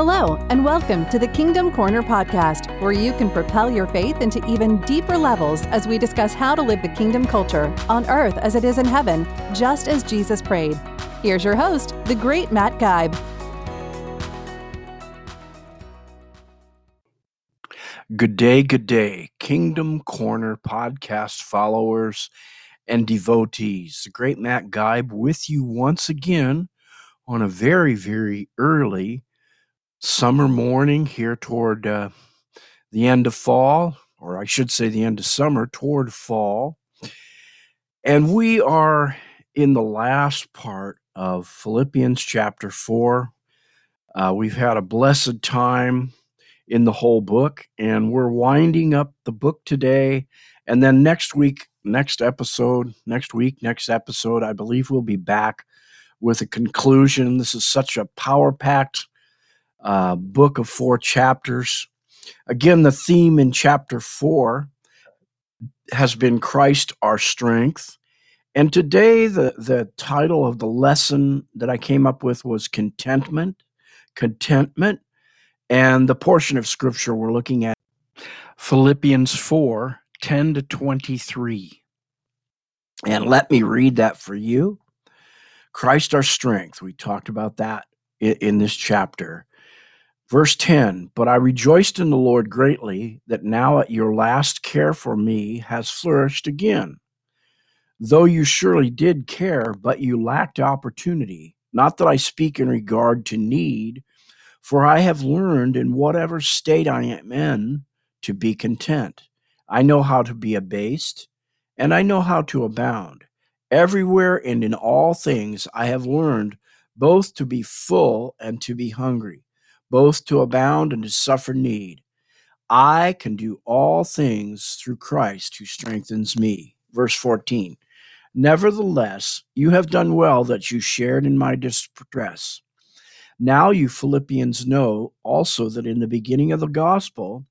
Hello, and welcome to the Kingdom Corner podcast, where you can propel your faith into even deeper levels as we discuss how to live the kingdom culture on earth as it is in heaven, just as Jesus prayed. Here's your host, the great Matt Guybe. Good day, good day, Kingdom Corner podcast followers and devotees. The great Matt Guybe with you once again on a very, very early summer morning here toward uh, the end of fall, or I should say the end of summer toward fall. And we are in the last part of Philippians chapter 4. Uh, we've had a blessed time in the whole book, and we're winding up the book today. And then next week, next episode, next week, next episode, I believe we'll be back with a conclusion. This is such a power packed uh, book of four chapters. Again, the theme in chapter four has been Christ our strength. And today, the, the title of the lesson that I came up with was Contentment. Contentment. And the portion of scripture we're looking at, Philippians 4 10 to 23. And let me read that for you. Christ our strength. We talked about that in, in this chapter. Verse 10 But I rejoiced in the Lord greatly that now at your last care for me has flourished again. Though you surely did care, but you lacked opportunity. Not that I speak in regard to need, for I have learned in whatever state I am in to be content. I know how to be abased, and I know how to abound. Everywhere and in all things I have learned both to be full and to be hungry both to abound and to suffer need. I can do all things through Christ who strengthens me. Verse 14. Nevertheless, you have done well that you shared in my distress. Now you Philippians know also that in the beginning of the gospel,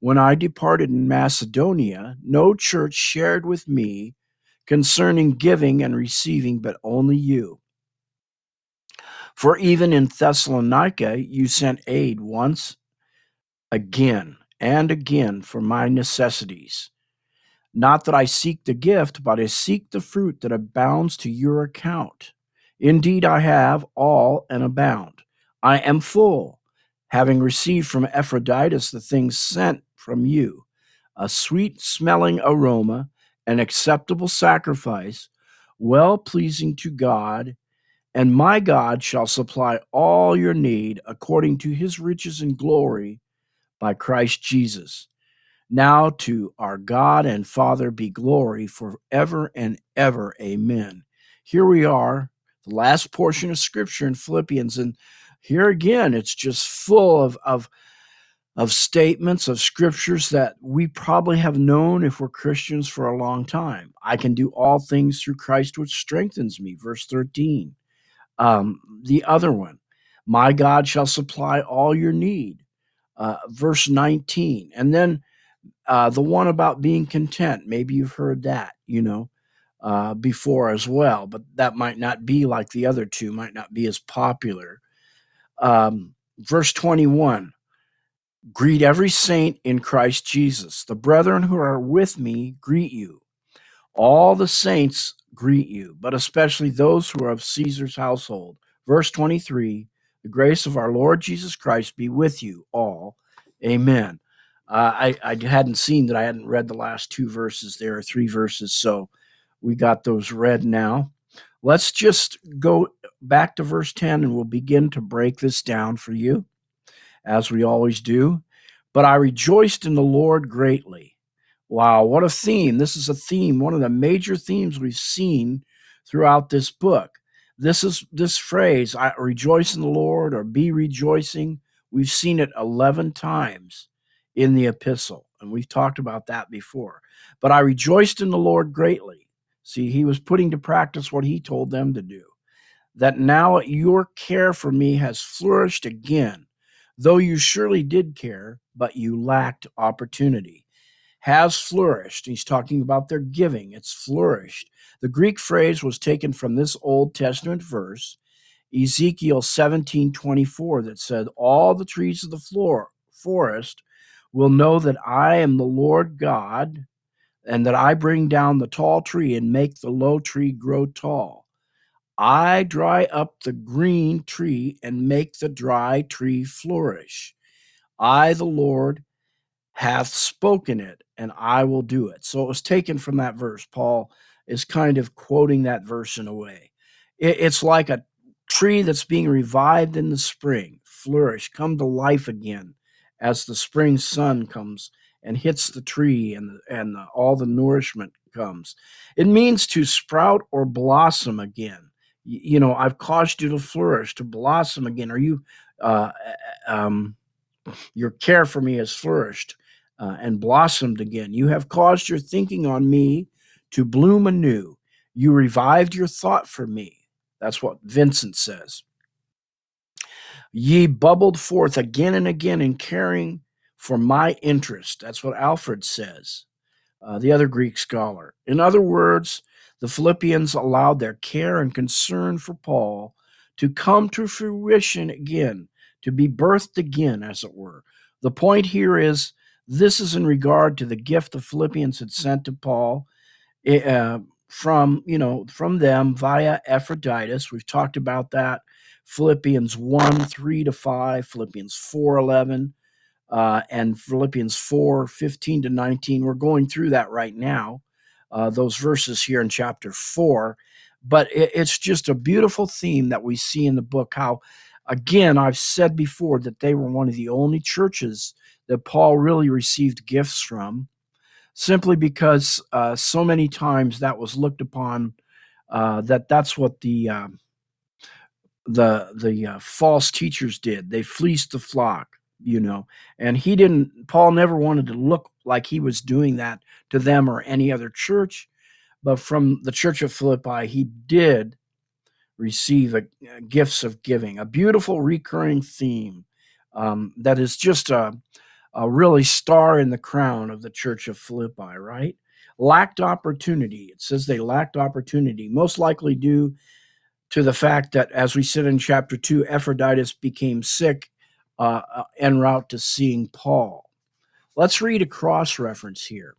when I departed in Macedonia, no church shared with me concerning giving and receiving, but only you. For even in Thessalonica you sent aid once again and again for my necessities. Not that I seek the gift, but I seek the fruit that abounds to your account. Indeed, I have all and abound. I am full, having received from Epaphroditus the things sent from you a sweet smelling aroma, an acceptable sacrifice, well pleasing to God and my God shall supply all your need according to his riches and glory by Christ Jesus. Now to our God and Father be glory forever and ever. Amen. Here we are, the last portion of scripture in Philippians. And here again, it's just full of, of, of statements of scriptures that we probably have known if we're Christians for a long time. I can do all things through Christ, which strengthens me. Verse 13. Um, the other one, my God shall supply all your need. Uh, verse 19. And then uh, the one about being content. Maybe you've heard that, you know, uh, before as well, but that might not be like the other two, might not be as popular. Um, verse 21 Greet every saint in Christ Jesus. The brethren who are with me greet you. All the saints greet you, but especially those who are of Caesar's household. Verse 23 The grace of our Lord Jesus Christ be with you all. Amen. Uh, I, I hadn't seen that I hadn't read the last two verses. There are three verses, so we got those read now. Let's just go back to verse 10 and we'll begin to break this down for you, as we always do. But I rejoiced in the Lord greatly Wow, what a theme. This is a theme, one of the major themes we've seen throughout this book. This is this phrase, I rejoice in the Lord or be rejoicing. We've seen it 11 times in the epistle, and we've talked about that before. But I rejoiced in the Lord greatly. See, he was putting to practice what he told them to do. That now your care for me has flourished again, though you surely did care, but you lacked opportunity has flourished. He's talking about their giving, it's flourished. The Greek phrase was taken from this Old Testament verse Ezekiel 17:24 that said, "All the trees of the floor, forest will know that I am the Lord God, and that I bring down the tall tree and make the low tree grow tall. I dry up the green tree and make the dry tree flourish. I, the Lord, hath spoken it, and I will do it. So it was taken from that verse. Paul is kind of quoting that verse in a way. it's like a tree that's being revived in the spring, flourish, come to life again as the spring sun comes and hits the tree and, and the, all the nourishment comes. It means to sprout or blossom again. You, you know, I've caused you to flourish, to blossom again. Are you, uh, um, your care for me has flourished uh, and blossomed again. You have caused your thinking on me to bloom anew. You revived your thought for me. That's what Vincent says. Ye bubbled forth again and again in caring for my interest. That's what Alford says, uh, the other Greek scholar. In other words, the Philippians allowed their care and concern for Paul to come to fruition again, to be birthed again, as it were. The point here is this is in regard to the gift the Philippians had sent to Paul uh, from, you know, from them via Epaphroditus. We've talked about that. Philippians 1, 3 to 5, Philippians 4, 11, uh, and Philippians 4, 15 to 19. We're going through that right now, uh, those verses here in chapter 4. But it, it's just a beautiful theme that we see in the book how, again, I've said before that they were one of the only churches that Paul really received gifts from, simply because uh, so many times that was looked upon uh, that that's what the um, the the uh, false teachers did. They fleeced the flock, you know, and he didn't. Paul never wanted to look like he was doing that to them or any other church, but from the church of Philippi, he did receive a, a gifts of giving, a beautiful recurring theme um, that is just a a really star in the crown of the church of Philippi, right? Lacked opportunity. It says they lacked opportunity, most likely due to the fact that, as we said in chapter 2, Epaphroditus became sick uh, uh, en route to seeing Paul. Let's read a cross reference here.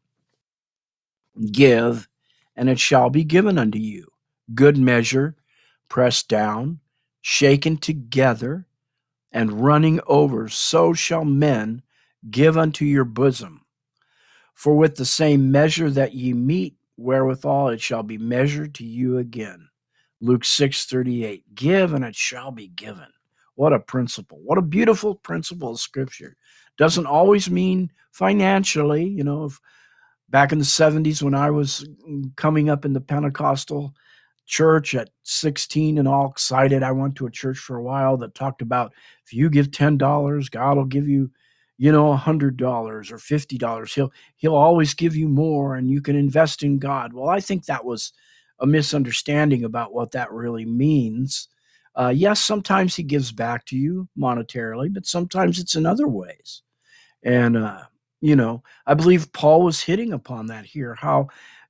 Give, and it shall be given unto you. Good measure, pressed down, shaken together, and running over, so shall men give unto your bosom. For with the same measure that ye meet wherewithal it shall be measured to you again. Luke 6:38. Give and it shall be given. What a principle. What a beautiful principle of scripture. Doesn't always mean financially, you know, if back in the 70s when I was mm, coming up in the Pentecostal church at 16 and all excited, I went to a church for a while that talked about if you give $10, God will give you you know, a hundred dollars or fifty dollars. He'll he'll always give you more, and you can invest in God. Well, I think that was a misunderstanding about what that really means. Uh, yes, sometimes he gives back to you monetarily, but sometimes it's in other ways. And uh, you know, I believe Paul was hitting upon that here. How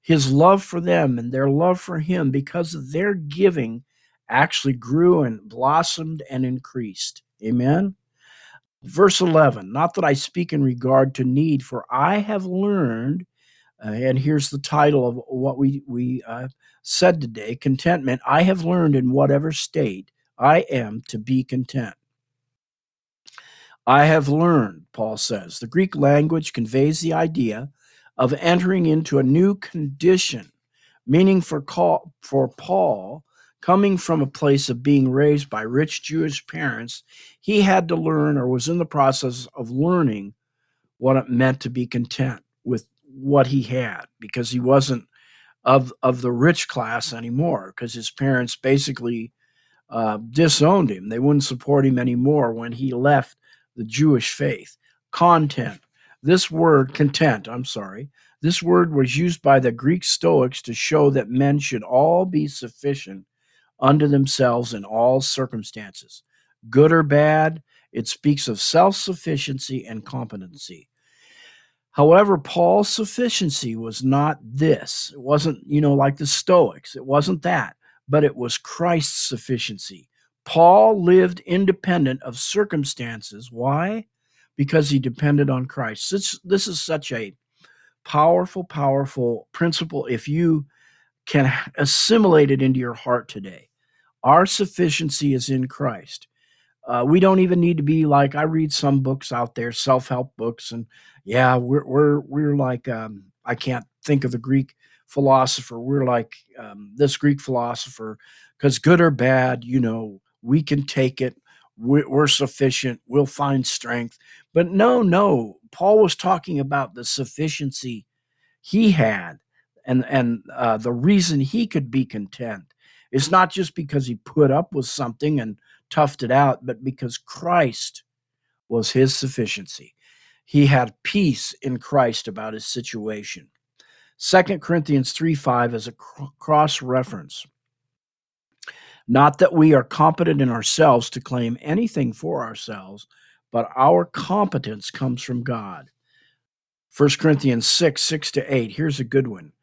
his love for them and their love for him, because of their giving, actually grew and blossomed and increased. Amen. Verse 11, not that I speak in regard to need, for I have learned, uh, and here's the title of what we, we uh, said today contentment. I have learned in whatever state I am to be content. I have learned, Paul says. The Greek language conveys the idea of entering into a new condition, meaning for, call, for Paul, coming from a place of being raised by rich Jewish parents, he had to learn or was in the process of learning what it meant to be content with what he had because he wasn't of of the rich class anymore because his parents basically uh, disowned him. They wouldn't support him anymore when he left the Jewish faith. Content. This word, content, I'm sorry, this word was used by the Greek Stoics to show that men should all be sufficient unto themselves in all circumstances, good or bad. It speaks of self sufficiency and competency. However, Paul's sufficiency was not this. It wasn't, you know, like the Stoics. It wasn't that, but it was Christ's sufficiency. Paul lived independent of circumstances. Why? Because he depended on Christ. This, this is such a powerful, powerful principle if you can assimilate it into your heart today. Our sufficiency is in Christ. Uh, we don't even need to be like I read some books out there, self-help books, and yeah, we're we're we're like um, I can't think of the Greek philosopher. We're like um, this Greek philosopher because good or bad, you know, we can take it. We're, sufficient. We'll find strength. But no, no. Paul was talking about the sufficiency he had, and and uh, the reason he could be content is not just because he put up with something and toughed it out, but because Christ was his sufficiency. He had peace in Christ about his situation. 2 Corinthians 3 5 is a cross reference. Not that we are competent in ourselves to claim anything for ourselves, but our competence comes from God. 1 Corinthians 6 6 to 8. Here's a good one.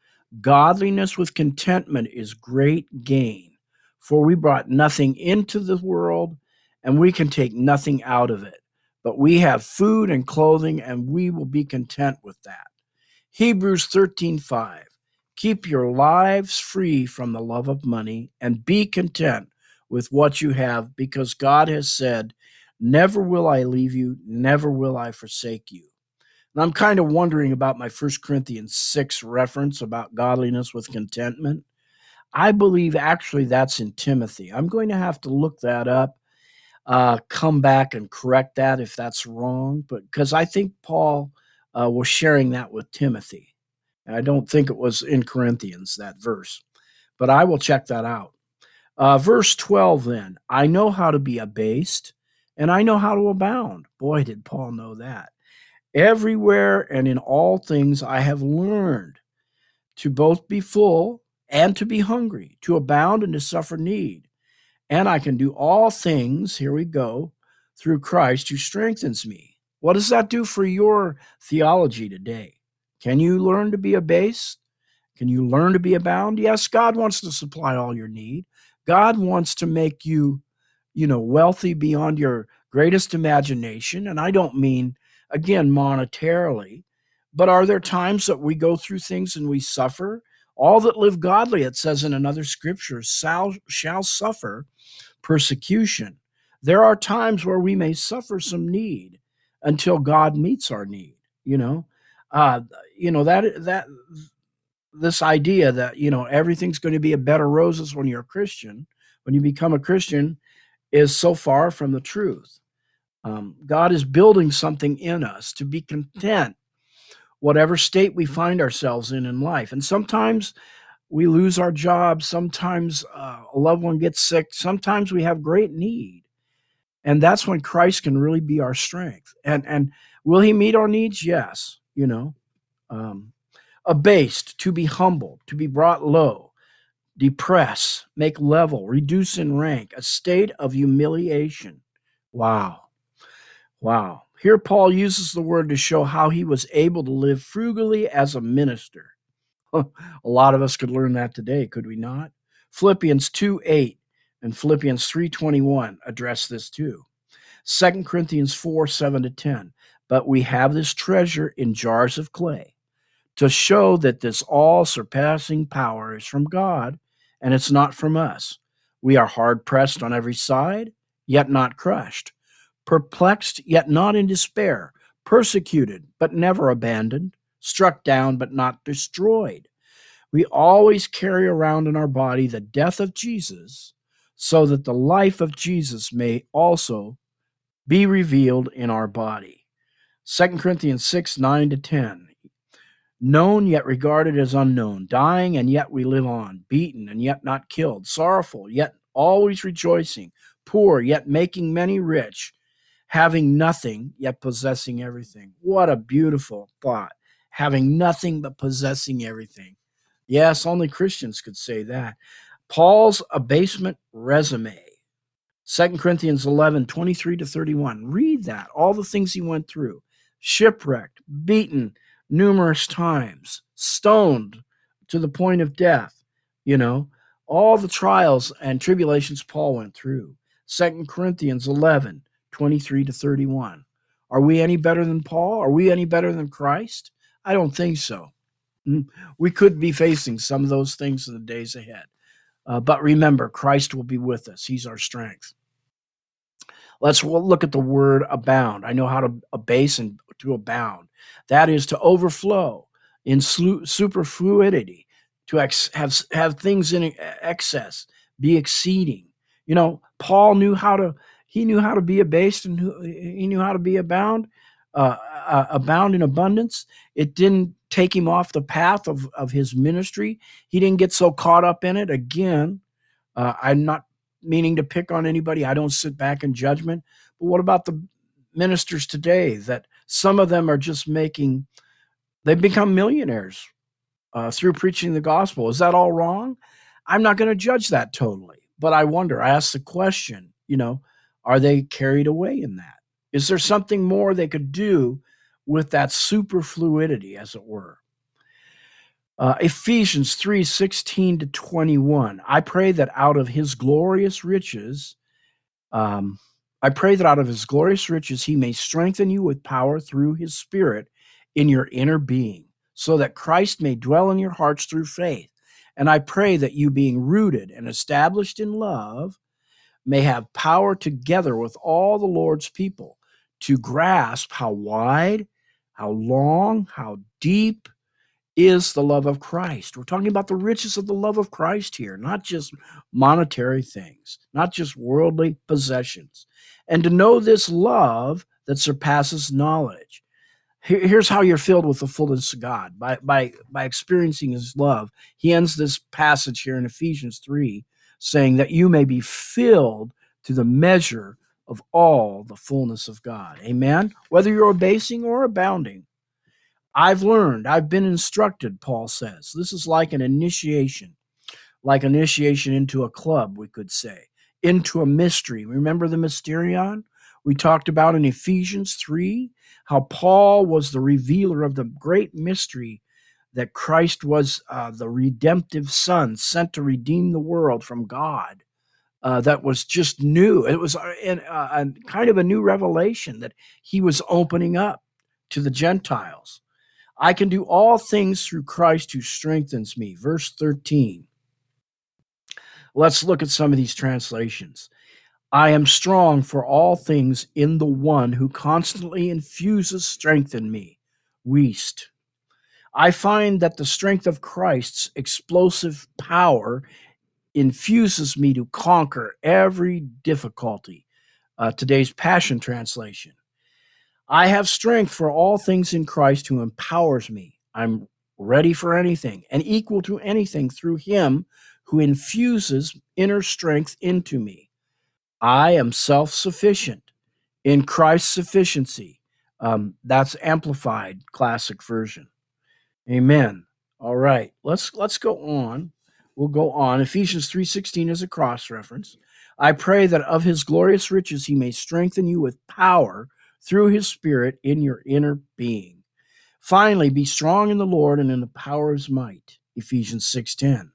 Godliness with contentment is great gain for we brought nothing into the world, and we can take nothing out of it. But we have food and clothing, and we will be content with that. Hebrews 13 5. Keep your lives free from the love of money and be content with what you have, because God has said, Never will I leave you, never will I forsake you. And I'm kind of wondering about my 1 Corinthians 6 reference about godliness with contentment. I believe actually that's in Timothy. I'm going to have to look that up, uh, come back and correct that if that's wrong, but because I think Paul uh, was sharing that with Timothy. I don't think it was in Corinthians, that verse, but I will check that out. Uh, verse 12 then, I know how to be abased and I know how to abound. Boy, did Paul know that. Everywhere and in all things I have learned to both be full and to be hungry, to abound and to suffer need. And I can do all things, here we go, through Christ who strengthens me. What does that do for your theology today? Can you learn to be abased? Can you learn to be abound? Yes, God wants to supply all your need. God wants to make you, you know, wealthy beyond your greatest imagination. And I don't mean, again, monetarily, but are there times that we go through things and we suffer all that live godly, it says in another scripture, shall, shall suffer persecution. There are times where we may suffer some need until God meets our need. You know, uh, you know that that this idea that you know everything's going to be a bed of roses when you're a Christian, when you become a Christian, is so far from the truth. Um, God is building something in us to be content whatever state we find ourselves in in life. And sometimes we lose our job. Sometimes uh, a loved one gets sick. Sometimes we have great need. And that's when Christ can really be our strength. And, and will he meet our needs? Yes. You know, um, abased, to be humbled, to be brought low, depress, make level, reduce in rank, a state of humiliation. Wow. Wow. Here, Paul uses the word to show how he was able to live frugally as a minister. a lot of us could learn that today, could we not? Philippians 2 8 and Philippians 3:21 address this too. 2 Corinthians 4 7 to 10. But we have this treasure in jars of clay to show that this all surpassing power is from God and it's not from us. We are hard pressed on every side, yet not crushed perplexed yet not in despair, persecuted but never abandoned, struck down but not destroyed. We always carry around in our body the death of Jesus, so that the life of Jesus may also be revealed in our body. 2 Corinthians 6 9 to 10. Known yet regarded as unknown, dying and yet we live on, beaten and yet not killed, sorrowful yet always rejoicing, poor yet making many rich having nothing yet possessing everything. What a beautiful thought. Having nothing but possessing everything. Yes, only Christians could say that. Paul's abasement resume. 2 Corinthians 11, 23 to 31. Read that, all the things he went through. Shipwrecked, beaten numerous times, stoned to the point of death, you know, all the trials and tribulations Paul went through. 2 Corinthians 11, 23 to 31. Are we any better than Paul? Are we any better than Christ? I don't think so. Hmm. We could be facing some of those things in the days ahead. Uh, but remember, Christ will be with us. He's our strength. Let's look at the word abound. I know how to abase and to abound. That is to overflow in superfluidity, to ex- have have things in excess, be exceeding. You know, Paul knew how to he knew how to be abased and he knew how to be abound, uh, uh, abound in abundance. It didn't take him off the path of of his ministry. He didn't get so caught up in it. Again, uh, I'm not meaning to pick on anybody. I don't sit back in judgment. But what about the ministers today that some of them are just making, they've become millionaires uh, through preaching the gospel? Is that all wrong? I'm not going to judge that totally. But I wonder, I ask the question, you know, are they carried away in that? Is there something more they could do with that superfluidity, as it were? Uh, Ephesians 3 16 to 21. I pray that out of his glorious riches, um, I pray that out of his glorious riches he may strengthen you with power through his spirit in your inner being, so that Christ may dwell in your hearts through faith. And I pray that you, being rooted and established in love, may have power together with all the Lord's people to grasp how wide, how long, how deep, is the love of Christ. We're talking about the riches of the love of Christ here, not just monetary things, not just worldly possessions. And to know this love that surpasses knowledge. Here's how you're filled with the fullness of God by, by, by experiencing his love. He ends this passage here in Ephesians 3 saying that you may be filled to the measure of all the fullness of God. Amen. Whether you're abasing or abounding, I've learned, I've been instructed, Paul says. This is like an initiation, like initiation into a club, we could say, into a mystery. Remember the mysterion? We talked about in Ephesians 3 how Paul was the revealer of the great mystery that Christ was uh, the redemptive Son sent to redeem the world from God. Uh, that was just new. It was a, a, a kind of a new revelation that he was opening up to the Gentiles. I can do all things through Christ who strengthens me. Verse 13. Let's look at some of these translations. I am strong for all things in the one who constantly infuses strength in me. Wuest. I find that the strength of Christ's explosive power infuses me to conquer every difficulty. Uh, today's Passion Translation. I have strength for all things in Christ who empowers me. I'm ready for anything and equal to anything through him who infuses inner strength into me. I am self sufficient in Christ's sufficiency. Um, that's amplified classic version. Amen. All right, let's let's go on. We'll go on. Ephesians 3:16 is a cross reference. I pray that of his glorious riches he may strengthen you with power through his spirit in your inner being. Finally, be strong in the Lord and in the power of his might. Ephesians 6:10.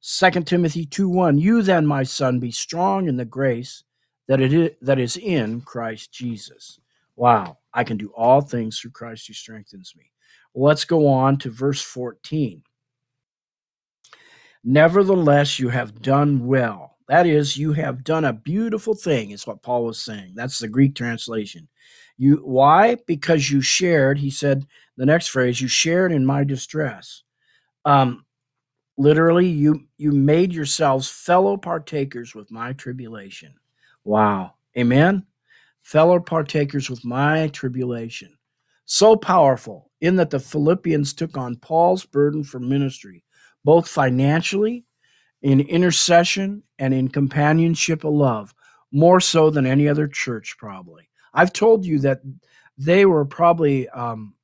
2 Timothy 2:1. You then, my son, be strong in the grace that it is, that is in Christ Jesus. Wow, I can do all things through Christ who strengthens me. let's go on to verse 14. Nevertheless, you have done well. That is, you have done a beautiful thing, is what Paul was saying. That's the Greek translation. You why? Because you shared, he said the next phrase, you shared in my distress. Um, literally, you you made yourselves fellow partakers with my tribulation. Wow. Amen. Fellow partakers with my tribulation. So powerful in that the Philippians took on Paul's burden for ministry, both financially, in intercession, and in companionship of love, more so than any other church, probably. I've told you that they were probably um,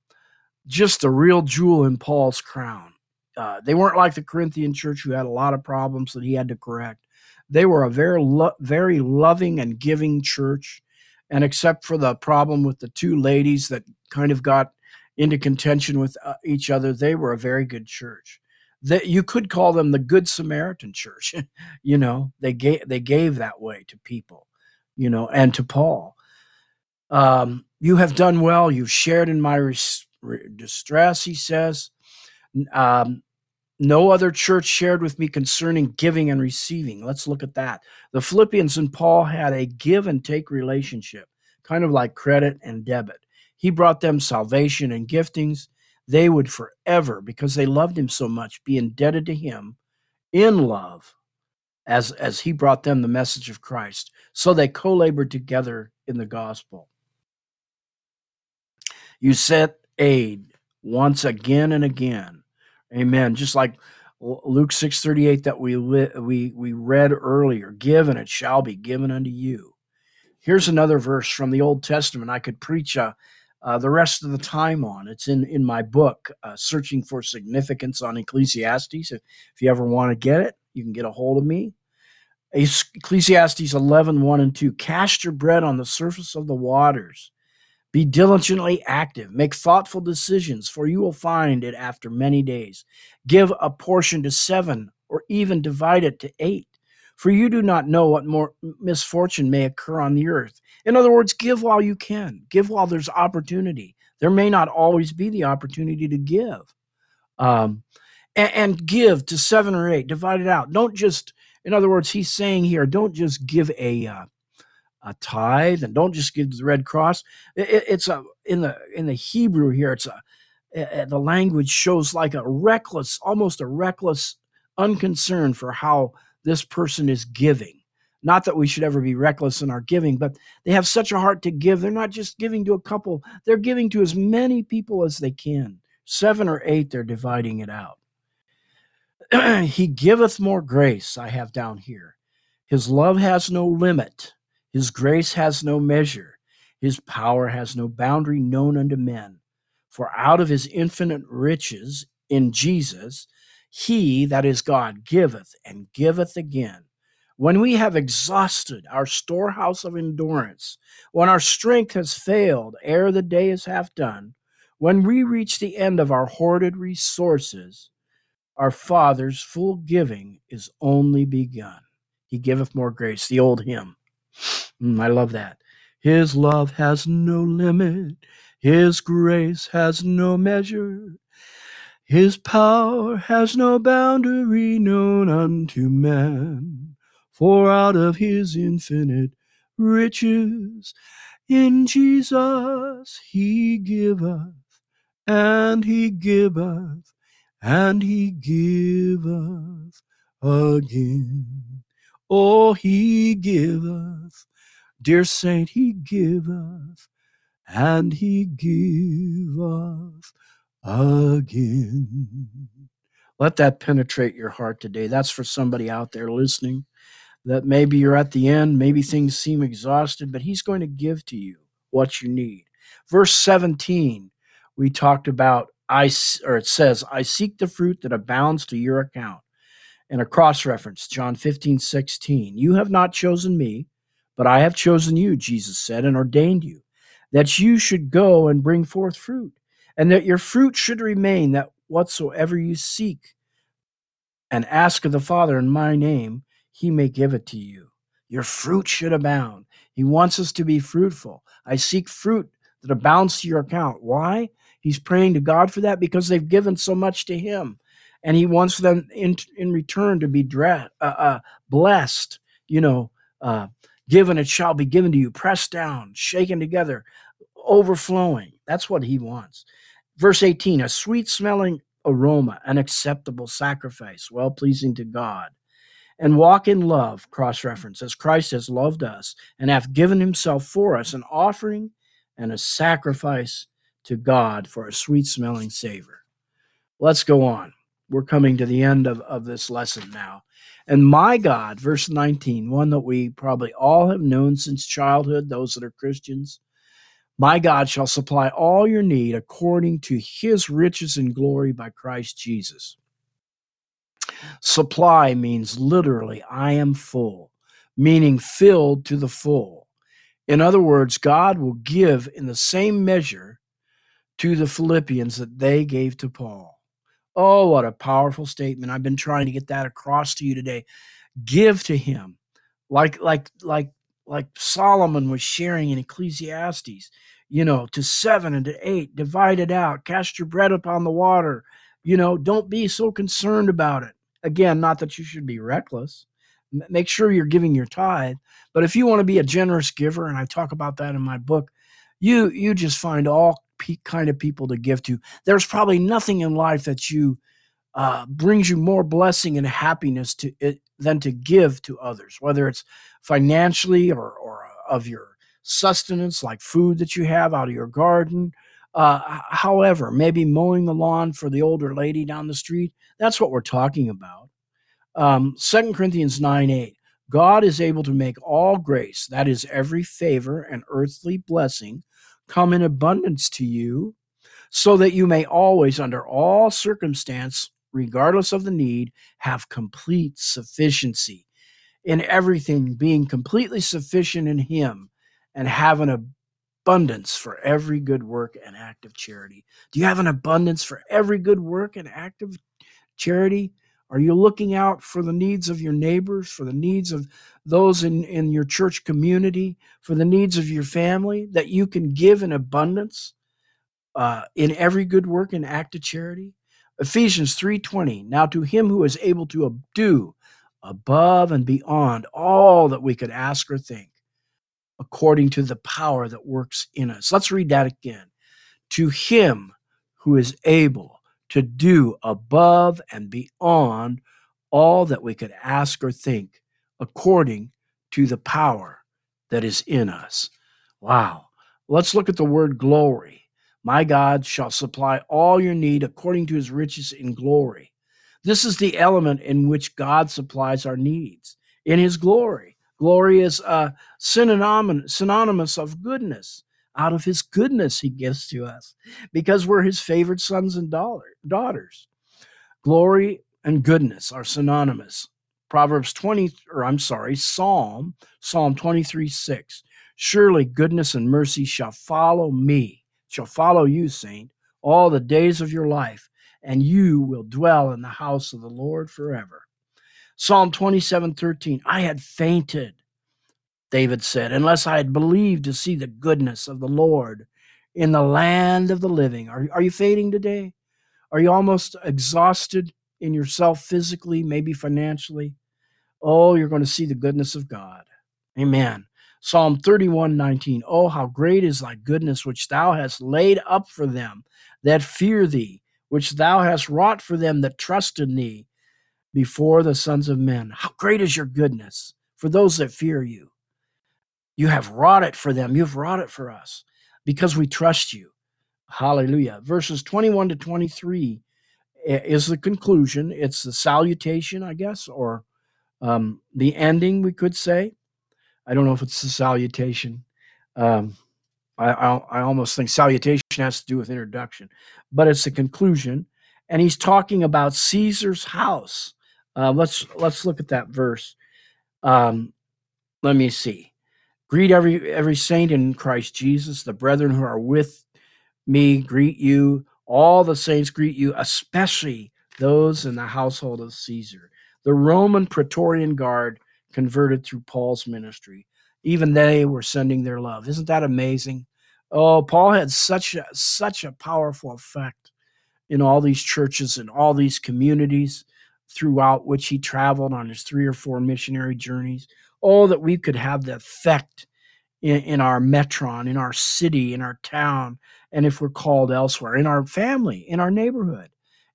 just a real jewel in Paul's crown. Uh, they weren't like the Corinthian church who had a lot of problems that he had to correct. They were a very, lo- very loving and giving church. And except for the problem with the two ladies that kind of got into contention with uh, each other, they were a very good church. That you could call them the Good Samaritan Church. you know, they gave they gave that way to people. you know, and to Paul. Um, you have done well. You've shared in my res- distress, he says. Um, no other church shared with me concerning giving and receiving. Let's look at that. The Philippians and Paul had a give and take relationship, kind of like credit and debit. He brought them salvation and giftings. They would forever, because they loved him so much, be indebted to him in love as, as he brought them the message of Christ. So they co labored together in the gospel. You set aid once again and again. Amen. Just like Luke 6:38 that we we we read earlier, give and it shall be given unto you. Here's another verse from the Old Testament I could preach uh, uh, the rest of the time on. It's in in my book, uh, Searching for Significance on Ecclesiastes. If, if you ever want to get it, you can get a hold of me. Ecclesiastes 11, 1 and 2. Cast your bread on the surface of the waters be diligently active. Make thoughtful decisions, for you will find it after many days. Give a portion to seven, or even divide it to eight, for you do not know what more misfortune may occur on the earth. In other words, give while you can, give while there's opportunity. There may not always be the opportunity to give. Um, and, and give to seven or eight, divide it out. Don't just, in other words, he's saying here, don't just give a, uh, a tithe and don't just give to the red cross. It, it's a in the in the hebrew here it's a, a, the language shows like a reckless almost a reckless unconcern for how this person is giving. Not that we should ever be reckless in our giving but they have such a heart to give. They're not just giving to a couple they're giving to as many people as they can. Seven or eight they're dividing it out. He giveth more grace i have down here. His love has no limit his grace has no measure, his power has no boundary known unto men. For out of his infinite riches in Jesus, he, that is God, giveth and giveth again. When we have exhausted our storehouse of endurance, when our strength has failed ere the day is half done, when we reach the end of our hoarded resources, our Father's full giving is only begun. He giveth more grace, the old hymn. Mm, I love that. His love has no limit, His grace has no measure, His power has no boundary known unto man. For out of His infinite riches in Jesus He giveth, and He giveth, and He giveth again. Oh, He giveth Dear saint, he giveth, and he giveth again. Let that penetrate your heart today. That's for somebody out there listening that maybe you're at the end, maybe things seem exhausted, but he's going to give to you what you need. Verse 17, we talked about I or it says, I seek the fruit that abounds to your account. And a cross reference, John 15, 16. You have not chosen me, but I have chosen you, Jesus said, and ordained you, that you should go and bring forth fruit, and that your fruit should remain, that whatsoever you seek and ask of the Father in my name, he may give it to you. Your fruit should abound. He wants us to be fruitful. I seek fruit that abounds to your account. Why? He's praying to God for that because they've given so much to him. And he wants them in, in return to be uh, uh, blessed, you know, uh, Given it shall be given to you, pressed down, shaken together, overflowing. That's what he wants. Verse 18 a sweet smelling aroma, an acceptable sacrifice, well pleasing to God. And walk in love, cross reference, as Christ has loved us and hath given himself for us, an offering and a sacrifice to God for a sweet smelling savor. Let's go on. We're coming to the end of, of this lesson now. And my God, verse 19, one that we probably all have known since childhood, those that are Christians. My God shall supply all your need according to his riches and glory by Christ Jesus. Supply means literally, I am full, meaning filled to the full. In other words, God will give in the same measure to the Philippians that they gave to Paul. Oh, what a powerful statement. I've been trying to get that across to you today. Give to him. Like like like like Solomon was sharing in Ecclesiastes, you know, to seven and to eight, divide it out, cast your bread upon the water. You know, don't be so concerned about it. Again, not that you should be reckless. Make sure you're giving your tithe. But if you want to be a generous giver, and I talk about that in my book, you you just find all kind of people to give to. There's probably nothing in life that you uh, brings you more blessing and happiness to it than to give to others, whether it's financially or, or of your sustenance, like food that you have out of your garden. Uh, however, maybe mowing the lawn for the older lady down the street. That's what we're talking about. Um, 2 Corinthians 9 8. God is able to make all grace, that is, every favor and earthly blessing, come in abundance to you, so that you may always, under all circumstance, regardless of the need, have complete sufficiency in everything, being completely sufficient in Him and have an abundance for every good work and act of charity. Do you have an abundance for every good work and act of charity? Are you looking out for the needs of your neighbors, for the needs of those in, in your church community, for the needs of your family that you can give in abundance uh, in every good work and act of charity? Ephesians 3:20 Now to him who is able to do above and beyond all that we could ask or think according to the power that works in us. Let's read that again. To him who is able to do above and beyond all that we could ask or think according to the power that is in us. Wow. Let's look at the word glory. My God shall supply all your need according to his riches in glory. This is the element in which God supplies our needs in his glory. Glory is uh, synonymous, synonymous of goodness. Out of his goodness, he gives to us because we're his favorite sons and daughters. Glory and goodness are synonymous. Proverbs 20, or I'm sorry, Psalm, Psalm 23 6. Surely goodness and mercy shall follow me shall follow you, saint, all the days of your life, and you will dwell in the house of the Lord forever. Psalm 27 13. I had fainted, David said, unless I had believed to see the goodness of the Lord in the land of the living. Are, are you fading today? Are you almost exhausted in yourself physically, maybe financially? Oh, you're going to see the goodness of God. Amen. Psalm 31 19. Oh, how great is thy goodness, which thou hast laid up for them that fear thee, which thou hast wrought for them that trust in thee before the sons of men. How great is your goodness for those that fear you. You have wrought it for them. You've wrought it for us because we trust you. Hallelujah. Verses 21 to 23 is the conclusion. It's the salutation, I guess, or um, the ending, we could say. I don't know if it's the salutation. Um, I, I, I almost think salutation has to do with introduction, but it's the conclusion. And he's talking about Caesar's house. Uh, let's let's look at that verse. Um, let me see. Greet every every saint in Christ Jesus. The brethren who are with me greet you. All the saints greet you, especially those in the household of Caesar. The Roman Praetorian Guard converted through Paul's ministry. Even they were sending their love. Isn't that amazing? Oh, Paul had such a, such a powerful effect in all these churches and all these communities throughout which he traveled on his three or four missionary journeys. Oh, that we could have the effect in, in our metron, in our city, in our town, and if we're called elsewhere, in our family, in our neighborhood.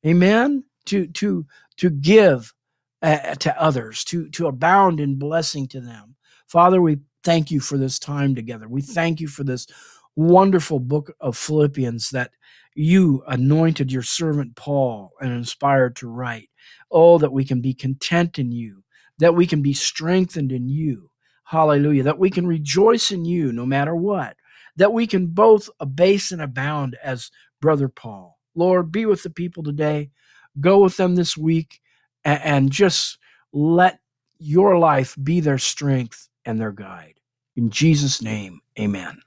Amen. To to to give uh, to others, to, to abound in blessing to them. Father, we thank you for this time together. We thank you for this wonderful book of Philippians that you anointed your servant Paul and inspired to write. Oh, that we can be content in you, that we can be strengthened in you. Hallelujah. That we can rejoice in you no matter what, that we can both abase and abound as brother Paul. Lord, be with the people today. Go with them this week and, and just let your life be their strength and their guide. In Jesus' name, amen.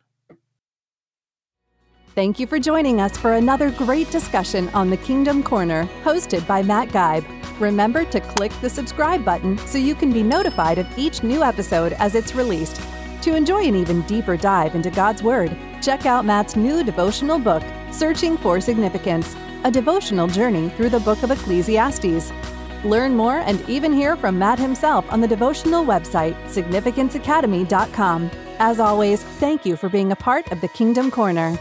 Thank you for joining us for another great discussion on the Kingdom Corner, hosted by Matt Guybe. Remember to click the subscribe button so you can be notified of each new episode as it's released. To enjoy an even deeper dive into God's Word, check out Matt's new devotional book, Searching for Significance, a devotional journey through the book of Ecclesiastes. Learn more and even hear from Matt himself on the devotional website, significanceacademy.com. As always, thank you for being a part of the Kingdom Corner.